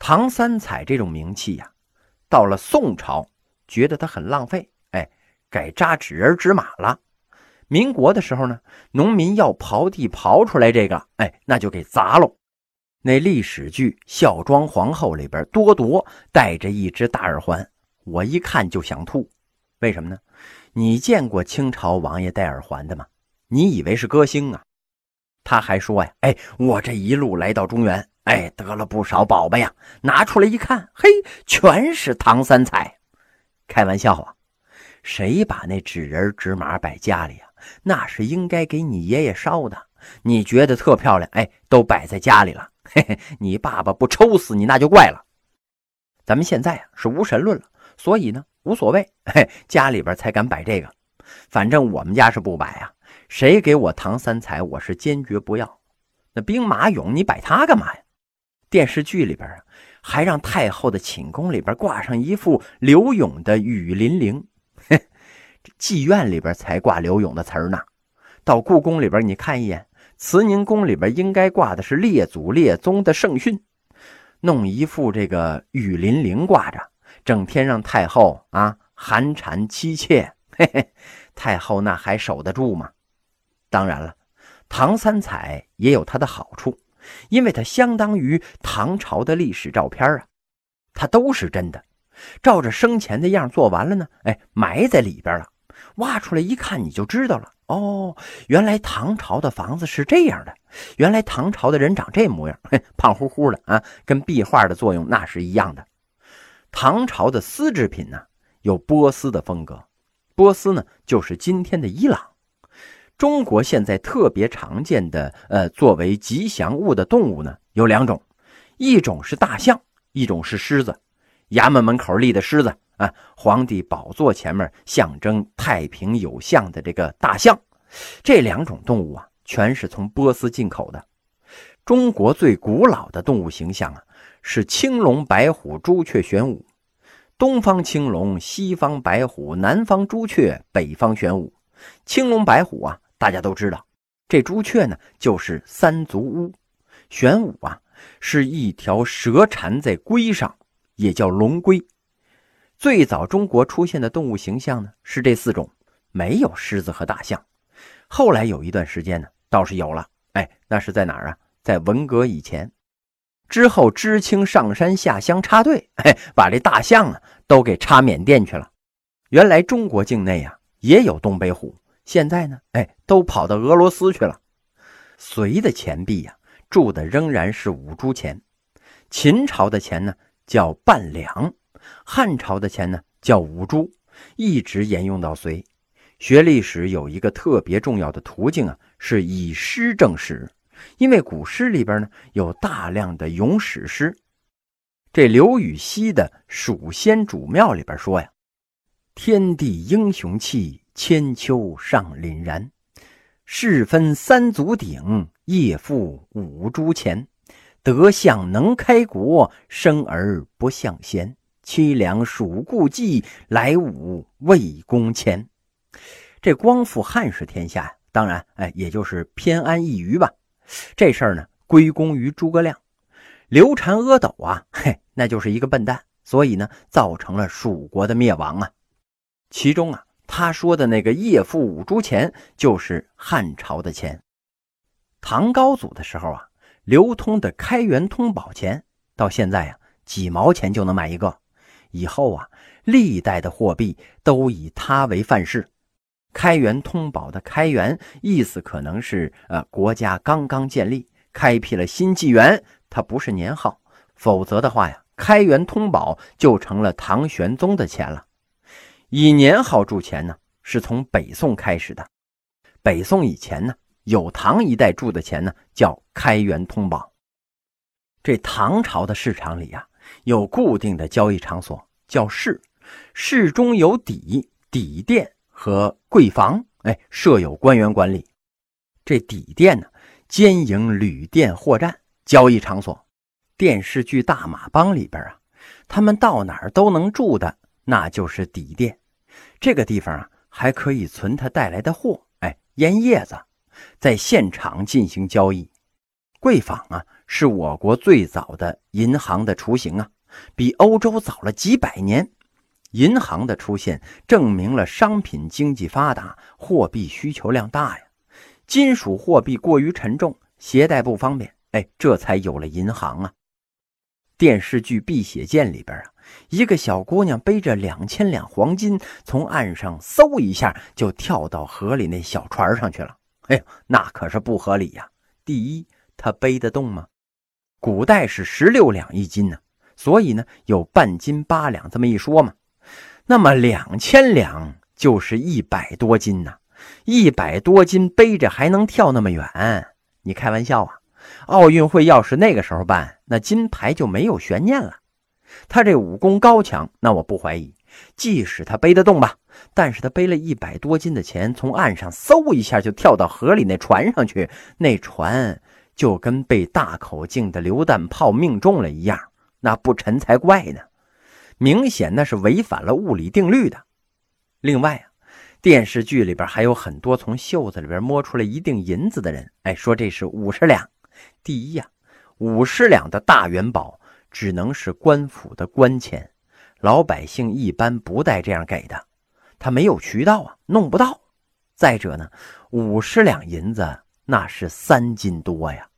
唐三彩这种名气呀，到了宋朝，觉得它很浪费，哎，改扎纸人纸马了。民国的时候呢，农民要刨地刨出来这个，哎，那就给砸喽。那历史剧《孝庄皇后》里边，多铎戴着一只大耳环，我一看就想吐。为什么呢？你见过清朝王爷戴耳环的吗？你以为是歌星啊？他还说呀，哎，我这一路来到中原，哎，得了不少宝贝呀，拿出来一看，嘿，全是唐三彩。开玩笑啊，谁把那纸人纸马摆家里呀？那是应该给你爷爷烧的，你觉得特漂亮，哎，都摆在家里了。嘿嘿，你爸爸不抽死你那就怪了。咱们现在啊是无神论了，所以呢无所谓，嘿，家里边才敢摆这个。反正我们家是不摆啊，谁给我唐三彩，我是坚决不要。那兵马俑你摆它干嘛呀？电视剧里边啊还让太后的寝宫里边挂上一副刘永的雨霖铃。这 妓院里边才挂刘永的词儿呢，到故宫里边你看一眼，慈宁宫里边应该挂的是列祖列宗的圣训，弄一副这个雨霖铃挂着，整天让太后啊寒蝉凄切，嘿嘿，太后那还守得住吗？当然了，唐三彩也有它的好处，因为它相当于唐朝的历史照片啊，它都是真的。照着生前的样做完了呢，哎，埋在里边了。挖出来一看，你就知道了。哦，原来唐朝的房子是这样的，原来唐朝的人长这模样，胖乎乎的啊，跟壁画的作用那是一样的。唐朝的丝织品呢，有波斯的风格，波斯呢就是今天的伊朗。中国现在特别常见的，呃，作为吉祥物的动物呢，有两种，一种是大象，一种是狮子。衙门门口立的狮子啊，皇帝宝座前面象征太平有象的这个大象，这两种动物啊，全是从波斯进口的。中国最古老的动物形象啊，是青龙、白虎、朱雀、玄武。东方青龙，西方白虎，南方朱雀，北方玄武。青龙白虎啊，大家都知道。这朱雀呢，就是三足乌；玄武啊，是一条蛇缠在龟上。也叫龙龟。最早中国出现的动物形象呢是这四种，没有狮子和大象。后来有一段时间呢倒是有了，哎，那是在哪儿啊？在文革以前。之后知青上山下乡插队，哎，把这大象啊都给插缅甸去了。原来中国境内啊也有东北虎，现在呢，哎，都跑到俄罗斯去了。隋的钱币呀铸的仍然是五铢钱，秦朝的钱呢？叫半两，汉朝的钱呢叫五铢，一直沿用到隋。学历史有一个特别重要的途径啊，是以诗证史，因为古诗里边呢有大量的咏史诗。这刘禹锡的《蜀仙主庙》里边说呀：“天地英雄气，千秋尚凛然。世分三足鼎，夜付五铢钱。”德相能开国，生而不向贤。凄凉属故伎，来武魏公前。这光复汉室天下呀，当然，哎，也就是偏安一隅吧。这事儿呢，归功于诸葛亮。刘禅阿斗啊，嘿，那就是一个笨蛋，所以呢，造成了蜀国的灭亡啊。其中啊，他说的那个夜付五铢钱，就是汉朝的钱。唐高祖的时候啊。流通的开元通宝钱，到现在啊，几毛钱就能买一个。以后啊，历代的货币都以它为范式。开元通宝的“开元”意思可能是呃，国家刚刚建立，开辟了新纪元，它不是年号。否则的话呀，开元通宝就成了唐玄宗的钱了。以年号铸钱呢，是从北宋开始的。北宋以前呢。有唐一代铸的钱呢，叫开元通宝。这唐朝的市场里呀，有固定的交易场所，叫市。市中有底底店和柜房，哎，设有官员管理。这底店呢，兼营旅店、货站、交易场所。电视剧《大马帮》里边啊，他们到哪儿都能住的，那就是底店。这个地方啊，还可以存他带来的货，哎，烟叶子。在现场进行交易，贵坊啊，是我国最早的银行的雏形啊，比欧洲早了几百年。银行的出现证明了商品经济发达，货币需求量大呀。金属货币过于沉重，携带不方便，哎，这才有了银行啊。电视剧《碧血剑》里边啊，一个小姑娘背着两千两黄金，从岸上嗖一下就跳到河里那小船上去了。哎呦，那可是不合理呀！第一，她背得动吗？古代是十六两一斤呢，所以呢有半斤八两这么一说嘛。那么两千两就是一百多斤呐，一百多斤背着还能跳那么远？你开玩笑啊！奥运会要是那个时候办，那金牌就没有悬念了。他这武功高强，那我不怀疑。即使他背得动吧，但是他背了一百多斤的钱，从岸上嗖一下就跳到河里那船上去，那船就跟被大口径的榴弹炮命中了一样，那不沉才怪呢。明显那是违反了物理定律的。另外啊，电视剧里边还有很多从袖子里边摸出来一锭银子的人，哎，说这是五十两。第一呀，五十两的大元宝只能是官府的官钱，老百姓一般不带这样给的，他没有渠道啊，弄不到。再者呢，五十两银子那是三斤多呀。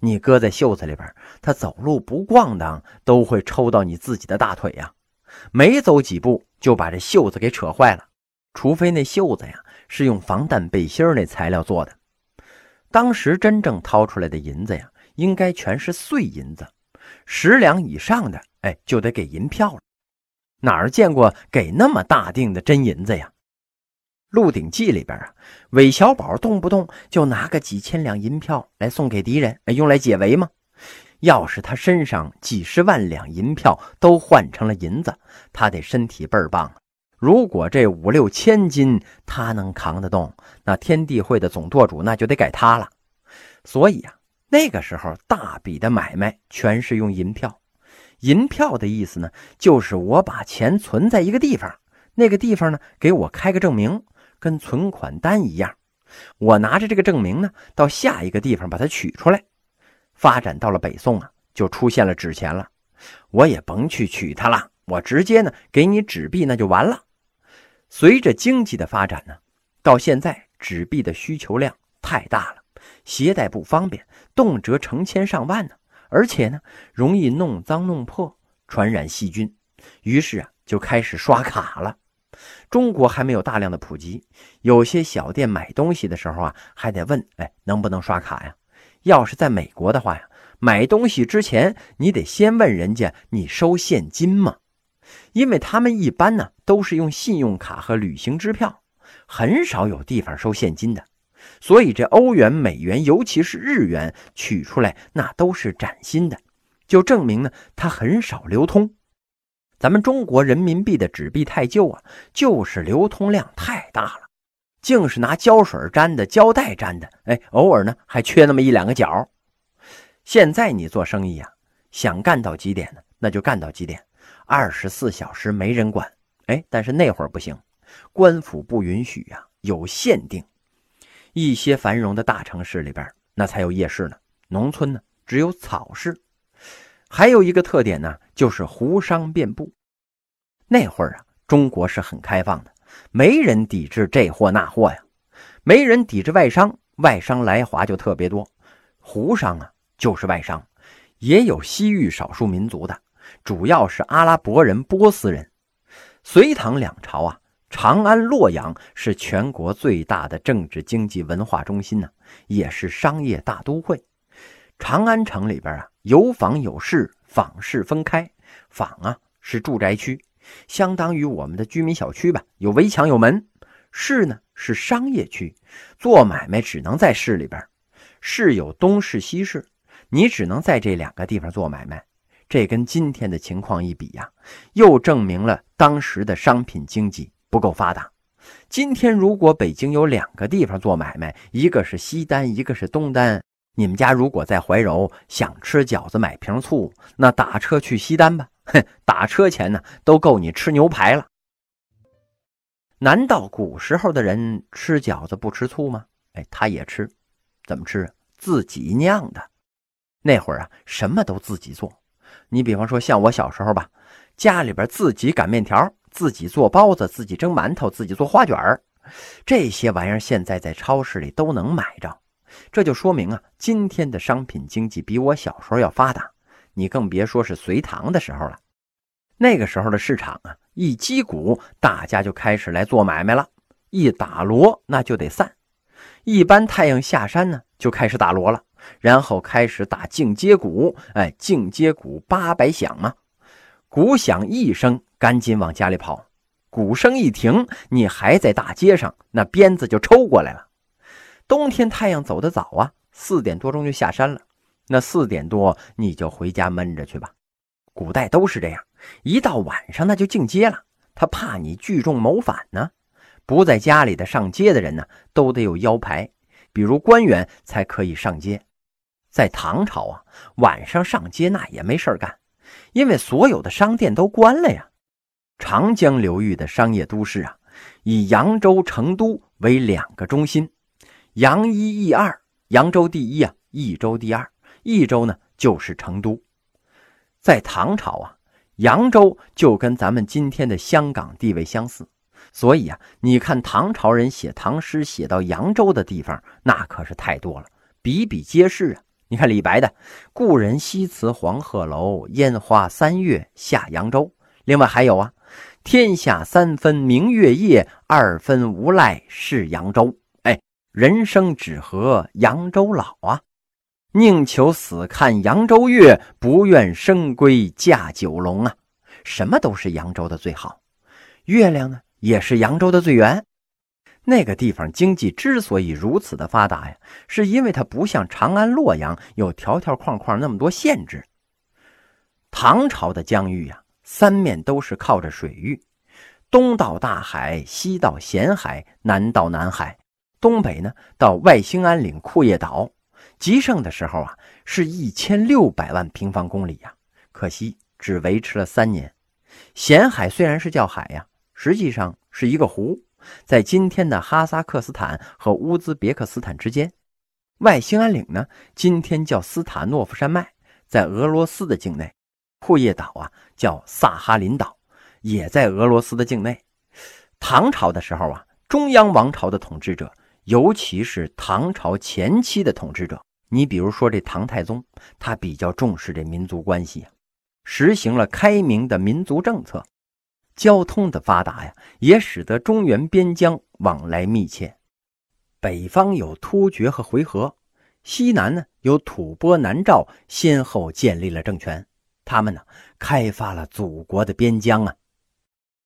你搁在袖子里边，他走路不咣当都会抽到你自己的大腿呀。没走几步就把这袖子给扯坏了，除非那袖子呀是用防弹背心那材料做的。当时真正掏出来的银子呀，应该全是碎银子，十两以上的，哎，就得给银票了。哪儿见过给那么大锭的真银子呀？《鹿鼎记》里边啊，韦小宝动不动就拿个几千两银票来送给敌人，用来解围吗？要是他身上几十万两银票都换成了银子，他得身体倍儿棒。如果这五六千斤他能扛得动，那天地会的总舵主那就得改他了。所以啊，那个时候大笔的买卖全是用银票。银票的意思呢，就是我把钱存在一个地方，那个地方呢给我开个证明，跟存款单一样。我拿着这个证明呢，到下一个地方把它取出来。发展到了北宋啊，就出现了纸钱了。我也甭去取它了，我直接呢给你纸币，那就完了。随着经济的发展呢，到现在纸币的需求量太大了，携带不方便，动辄成千上万呢，而且呢容易弄脏弄破，传染细菌。于是啊就开始刷卡了。中国还没有大量的普及，有些小店买东西的时候啊还得问，哎，能不能刷卡呀？要是在美国的话呀，买东西之前你得先问人家你收现金吗？因为他们一般呢都是用信用卡和旅行支票，很少有地方收现金的。所以这欧元、美元，尤其是日元取出来那都是崭新的，就证明呢它很少流通。咱们中国人民币的纸币太旧啊，就是流通量太大了。净是拿胶水粘的、胶带粘的，哎，偶尔呢还缺那么一两个角。现在你做生意啊，想干到几点呢？那就干到几点，二十四小时没人管。哎，但是那会儿不行，官府不允许呀，有限定。一些繁荣的大城市里边，那才有夜市呢；农村呢，只有草市。还有一个特点呢，就是胡商遍布。那会儿啊，中国是很开放的。没人抵制这货那货呀，没人抵制外商，外商来华就特别多。胡商啊，就是外商，也有西域少数民族的，主要是阿拉伯人、波斯人。隋唐两朝啊，长安、洛阳是全国最大的政治、经济、文化中心呢，也是商业大都会。长安城里边啊，有坊有市，坊市分开，坊啊是住宅区。相当于我们的居民小区吧，有围墙有门。市呢是商业区，做买卖只能在市里边。市有东市西市，你只能在这两个地方做买卖。这跟今天的情况一比呀，又证明了当时的商品经济不够发达。今天如果北京有两个地方做买卖，一个是西单，一个是东单，你们家如果在怀柔想吃饺子买瓶醋，那打车去西单吧。哼，打车钱呢，都够你吃牛排了。难道古时候的人吃饺子不吃醋吗？哎，他也吃，怎么吃？自己酿的。那会儿啊，什么都自己做。你比方说像我小时候吧，家里边自己擀面条，自己做包子，自己蒸馒头，自己做花卷儿，这些玩意儿现在在超市里都能买着。这就说明啊，今天的商品经济比我小时候要发达。你更别说是隋唐的时候了。那个时候的市场啊，一击鼓，大家就开始来做买卖了；一打锣，那就得散。一般太阳下山呢，就开始打锣了，然后开始打进阶鼓。哎，进阶鼓八百响嘛，鼓响一声，赶紧往家里跑。鼓声一停，你还在大街上，那鞭子就抽过来了。冬天太阳走得早啊，四点多钟就下山了。那四点多你就回家闷着去吧。古代都是这样，一到晚上那就进街了。他怕你聚众谋反呢。不在家里的上街的人呢，都得有腰牌，比如官员才可以上街。在唐朝啊，晚上上街那也没事干，因为所有的商店都关了呀。长江流域的商业都市啊，以扬州、成都为两个中心。扬一益二，扬州第一啊，益州第二。益州呢就是成都。在唐朝啊，扬州就跟咱们今天的香港地位相似，所以啊，你看唐朝人写唐诗写到扬州的地方，那可是太多了，比比皆是啊。你看李白的“故人西辞黄鹤楼，烟花三月下扬州”，另外还有啊，“天下三分明月夜，二分无赖是扬州”。哎人生只合扬州老啊，宁求死看扬州月，不愿生归驾九龙啊。什么都是扬州的最好，月亮呢也是扬州的最圆。那个地方经济之所以如此的发达呀，是因为它不像长安、洛阳有条条框框那么多限制。唐朝的疆域呀，三面都是靠着水域，东到大海，西到咸海，南到南海。东北呢，到外兴安岭、库页岛，极盛的时候啊，是一千六百万平方公里呀。可惜只维持了三年。咸海虽然是叫海呀，实际上是一个湖，在今天的哈萨克斯坦和乌兹别克斯坦之间。外兴安岭呢，今天叫斯塔诺夫山脉，在俄罗斯的境内。库页岛啊，叫萨哈林岛，也在俄罗斯的境内。唐朝的时候啊，中央王朝的统治者。尤其是唐朝前期的统治者，你比如说这唐太宗，他比较重视这民族关系啊，实行了开明的民族政策，交通的发达呀，也使得中原边疆往来密切。北方有突厥和回纥，西南呢有吐蕃、南诏，先后建立了政权，他们呢开发了祖国的边疆啊。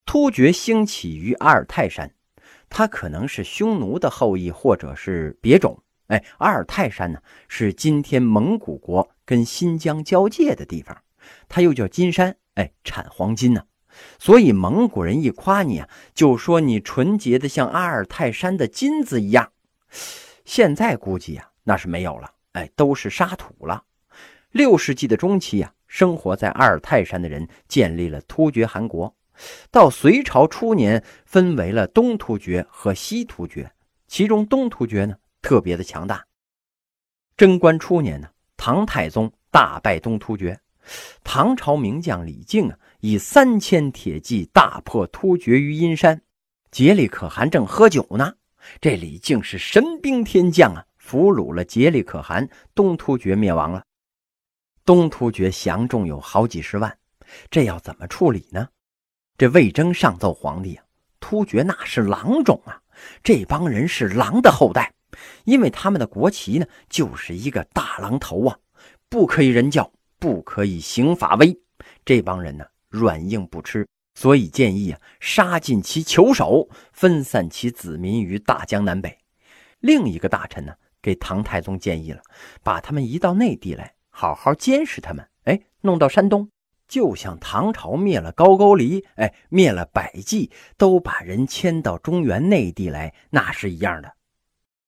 突厥兴起于阿尔泰山。他可能是匈奴的后裔，或者是别种。哎，阿尔泰山呢，是今天蒙古国跟新疆交界的地方，它又叫金山。哎，产黄金呢，所以蒙古人一夸你啊，就说你纯洁的像阿尔泰山的金子一样。现在估计啊，那是没有了，哎，都是沙土了。六世纪的中期啊，生活在阿尔泰山的人建立了突厥汗国。到隋朝初年，分为了东突厥和西突厥，其中东突厥呢特别的强大。贞观初年呢，唐太宗大败东突厥，唐朝名将李靖啊，以三千铁骑大破突厥于阴山。颉利可汗正喝酒呢，这李靖是神兵天将啊，俘虏了颉利可汗，东突厥灭亡了。东突厥降众有好几十万，这要怎么处理呢？这魏征上奏皇帝啊，突厥那是狼种啊，这帮人是狼的后代，因为他们的国旗呢就是一个大狼头啊，不可以人教，不可以刑法威。这帮人呢软硬不吃，所以建议啊杀尽其酋首，分散其子民于大江南北。另一个大臣呢给唐太宗建议了，把他们移到内地来，好好监视他们。哎，弄到山东。就像唐朝灭了高句丽，哎，灭了百济，都把人迁到中原内地来，那是一样的。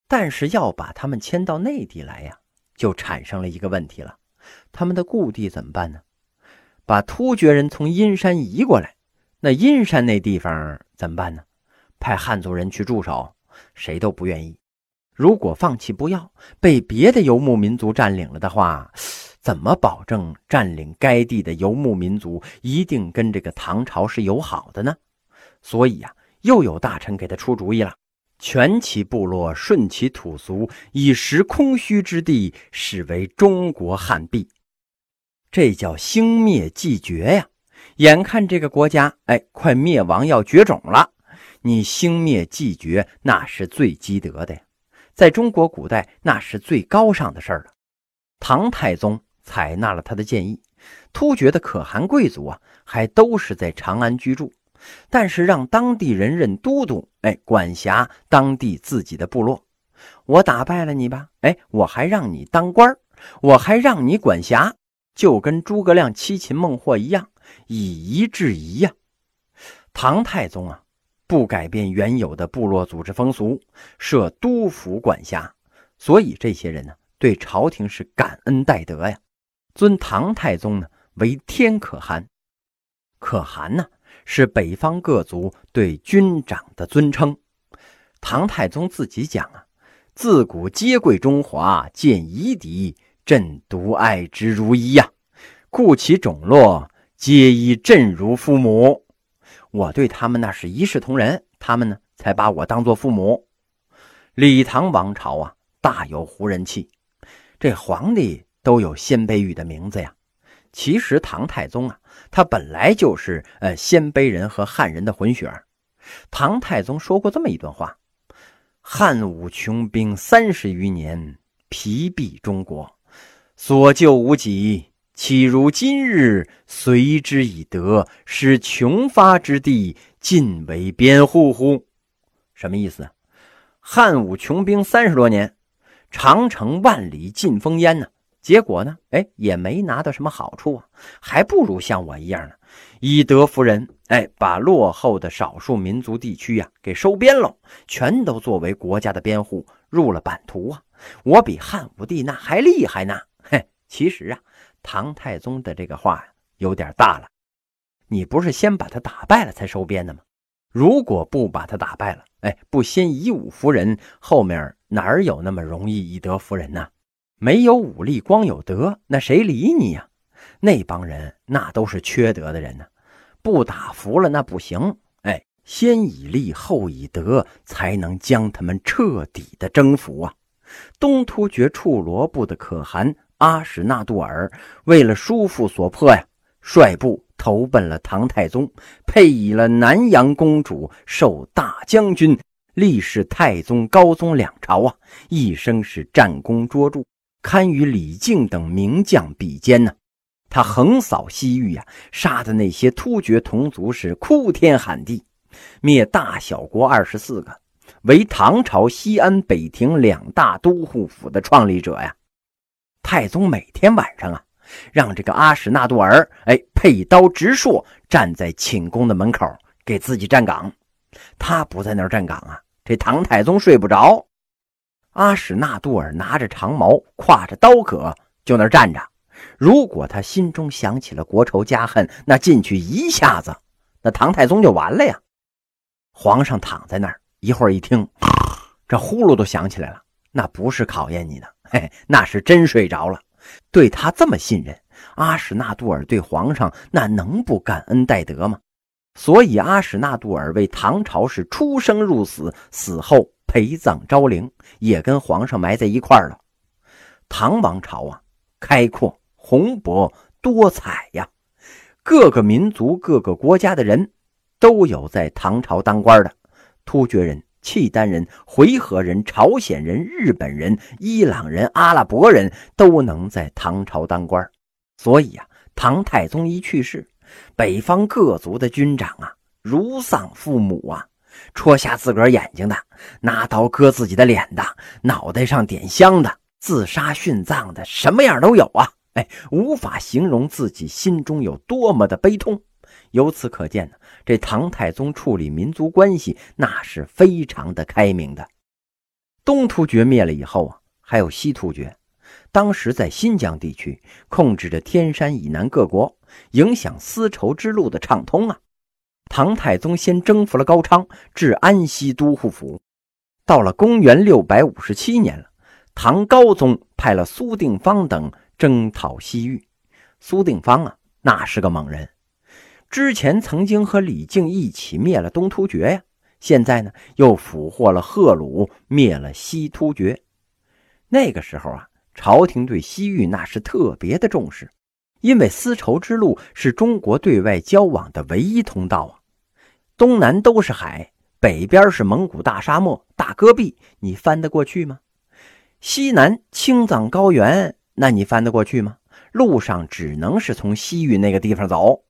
但是要把他们迁到内地来呀，就产生了一个问题了：他们的故地怎么办呢？把突厥人从阴山移过来，那阴山那地方怎么办呢？派汉族人去驻守，谁都不愿意。如果放弃不要，被别的游牧民族占领了的话，怎么保证占领该地的游牧民族一定跟这个唐朝是友好的呢？所以呀，又有大臣给他出主意了：全其部落，顺其土俗，以实空虚之地，使为中国汉地。这叫兴灭继绝呀！眼看这个国家，哎，快灭亡要绝种了，你兴灭继绝，那是最积德的呀。在中国古代，那是最高尚的事儿了。唐太宗。采纳了他的建议，突厥的可汗贵族啊，还都是在长安居住，但是让当地人任都督，哎，管辖当地自己的部落。我打败了你吧，哎，我还让你当官我还让你管辖，就跟诸葛亮七擒孟获一样，以夷制夷呀。唐太宗啊，不改变原有的部落组织风俗，设督府管辖，所以这些人呢，对朝廷是感恩戴德呀。尊唐太宗呢为天可汗，可汗呢是北方各族对军长的尊称。唐太宗自己讲啊，自古皆贵中华，见夷狄，朕独爱之如一呀。故其种落，皆依朕如父母。我对他们那是一视同仁，他们呢才把我当做父母。李唐王朝啊，大有胡人气，这皇帝。都有鲜卑语的名字呀。其实唐太宗啊，他本来就是呃鲜卑人和汉人的混血儿。唐太宗说过这么一段话：“汉武穷兵三十余年，疲弊中国，所救无几，岂如今日随之以德，使穷发之地尽为边户乎？”什么意思？汉武穷兵三十多年，长城万里尽烽烟呢？结果呢？哎，也没拿到什么好处啊，还不如像我一样呢，以德服人。哎，把落后的少数民族地区呀给收编了，全都作为国家的边户入了版图啊。我比汉武帝那还厉害呢。其实啊，唐太宗的这个话呀有点大了。你不是先把他打败了才收编的吗？如果不把他打败了，哎，不先以武服人，后面哪有那么容易以德服人呢？没有武力，光有德，那谁理你呀？那帮人那都是缺德的人呢，不打服了那不行。哎，先以力后以德，才能将他们彻底的征服啊！东突厥处罗部的可汗阿史那杜尔，为了叔父所迫呀，率部投奔了唐太宗，配以了南阳公主，授大将军，历仕太宗、高宗两朝啊，一生是战功卓著。堪与李靖等名将比肩呢，他横扫西域呀，杀的那些突厥同族是哭天喊地，灭大小国二十四个，为唐朝西安、北庭两大都护府的创立者呀。太宗每天晚上啊，让这个阿史那杜尔哎佩刀直槊，站在寝宫的门口给自己站岗。他不在那儿站岗啊，这唐太宗睡不着。阿史那杜尔拿着长矛，挎着刀戈，就那站着。如果他心中想起了国仇家恨，那进去一下子，那唐太宗就完了呀。皇上躺在那儿，一会儿一听，这呼噜都响起来了。那不是考验你的，嘿，那是真睡着了。对他这么信任，阿史那杜尔对皇上那能不感恩戴德吗？所以阿史那杜尔为唐朝是出生入死，死后。陪葬昭陵，也跟皇上埋在一块儿了。唐王朝啊，开阔、宏博、多彩呀，各个民族、各个国家的人都有在唐朝当官的。突厥人、契丹人、回纥人、朝鲜人、日本人、伊朗人、阿拉伯人都能在唐朝当官。所以啊，唐太宗一去世，北方各族的军长啊，如丧父母啊。戳瞎自个儿眼睛的，拿刀割自己的脸的，脑袋上点香的，自杀殉葬的，什么样都有啊！哎，无法形容自己心中有多么的悲痛。由此可见呢，这唐太宗处理民族关系那是非常的开明的。东突厥灭了以后啊，还有西突厥，当时在新疆地区控制着天山以南各国，影响丝绸之路的畅通啊。唐太宗先征服了高昌，至安西都护府。到了公元六百五十七年了，唐高宗派了苏定方等征讨西域。苏定方啊，那是个猛人，之前曾经和李靖一起灭了东突厥呀，现在呢又俘获了贺鲁，灭了西突厥。那个时候啊，朝廷对西域那是特别的重视，因为丝绸之路是中国对外交往的唯一通道啊，东南都是海，北边是蒙古大沙漠、大戈壁，你翻得过去吗？西南青藏高原，那你翻得过去吗？路上只能是从西域那个地方走。